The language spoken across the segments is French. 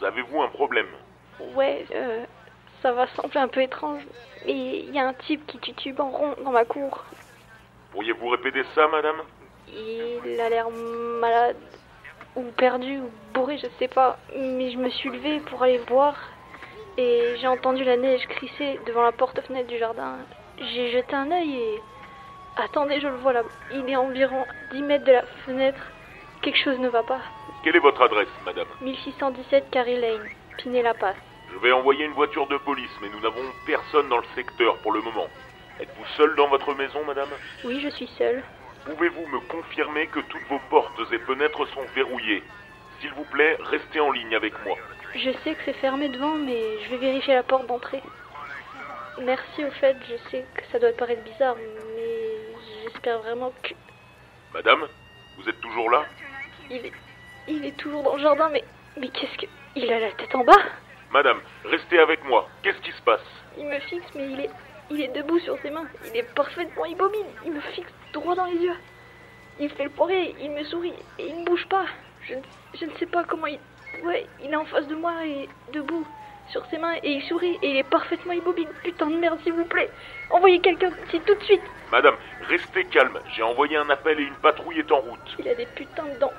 111. Avez-vous un problème? Ouais, euh, ça va sembler un peu étrange, mais il y a un type qui titube en rond dans ma cour. Pourriez-vous répéter ça, madame? Il a l'air malade, ou perdu, ou bourré, je sais pas. Mais je me suis levée pour aller voir, et j'ai entendu la neige crisser devant la porte-fenêtre du jardin. J'ai jeté un œil et... Attendez, je le vois là. Il est environ 10 mètres de la fenêtre. Quelque chose ne va pas. Quelle est votre adresse, madame 1617 Carrie Lane, Pinet-la-Passe. Je vais envoyer une voiture de police, mais nous n'avons personne dans le secteur pour le moment. Êtes-vous seule dans votre maison, madame Oui, je suis seule. Pouvez-vous me confirmer que toutes vos portes et fenêtres sont verrouillées S'il vous plaît, restez en ligne avec moi. Je sais que c'est fermé devant, mais je vais vérifier la porte d'entrée. Merci au fait, je sais que ça doit paraître bizarre, mais j'espère vraiment que... Madame, vous êtes toujours là Il est... Il est toujours dans le jardin, mais... Mais qu'est-ce que... Il a la tête en bas Madame, restez avec moi. Qu'est-ce qui se passe? Il me fixe, mais il est... Il est debout sur ses mains. Il est parfaitement immobile. Il me fixe droit dans les yeux. Il fait le poirier, il me sourit, et il ne bouge pas. Je, ne- je ne sais pas comment il... Ouais, il est en face de moi et debout sur ses mains et il sourit et il est parfaitement immobile. Putain de merde, s'il vous plaît. Envoyez quelqu'un ici tout de suite. Madame, restez calme. J'ai envoyé un appel et une patrouille est en route. Il a des putains de dents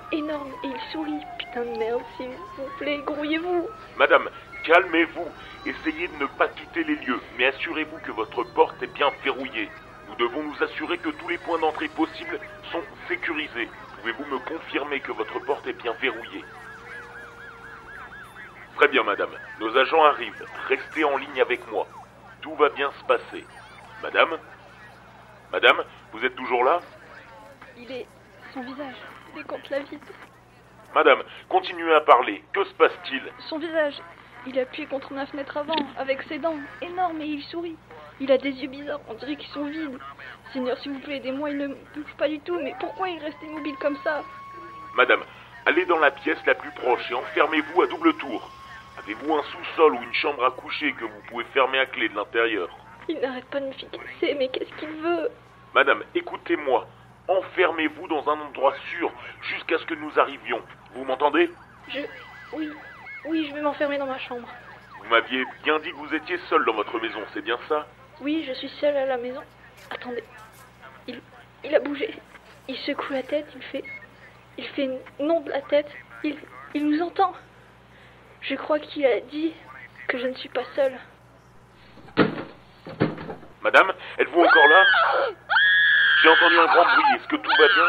il sourit. Putain de merde, s'il vous plaît, grouillez-vous. Madame, calmez-vous. Essayez de ne pas quitter les lieux, mais assurez-vous que votre porte est bien verrouillée. Nous devons nous assurer que tous les points d'entrée possibles sont sécurisés. Pouvez-vous me confirmer que votre porte est bien verrouillée? Très bien, madame. Nos agents arrivent. Restez en ligne avec moi. Tout va bien se passer. Madame? Madame, vous êtes toujours là? Il est. Son visage est contre la vitre. Madame, continuez à parler. Que se passe-t-il? Son visage. Il appuie contre ma fenêtre avant, avec ses dents énormes et il sourit. Il a des yeux bizarres, on dirait qu'ils sont vides. Seigneur, s'il vous plaît, aidez-moi, il ne bouge pas du tout, mais pourquoi il reste immobile comme ça? Madame, allez dans la pièce la plus proche et enfermez-vous à double tour. Avez-vous un sous-sol ou une chambre à coucher que vous pouvez fermer à clé de l'intérieur? Il n'arrête pas de me fixer, mais qu'est-ce qu'il veut? Madame, écoutez-moi. Enfermez-vous dans un endroit sûr jusqu'à ce que nous arrivions. Vous m'entendez? Je. Oui, oui, je vais m'enfermer dans ma chambre. Vous m'aviez bien dit que vous étiez seul dans votre maison, c'est bien ça? Oui, je suis seule à la maison. Attendez. Il, il a bougé. Il secoue la tête, il fait. Il fait non de la tête. Il, il nous entend. Je crois qu'il a dit que je ne suis pas seule. Madame, êtes-vous encore là? J'ai entendu un grand bruit, est-ce que tout va bien?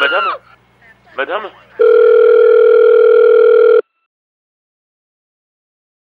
Madame? Madame?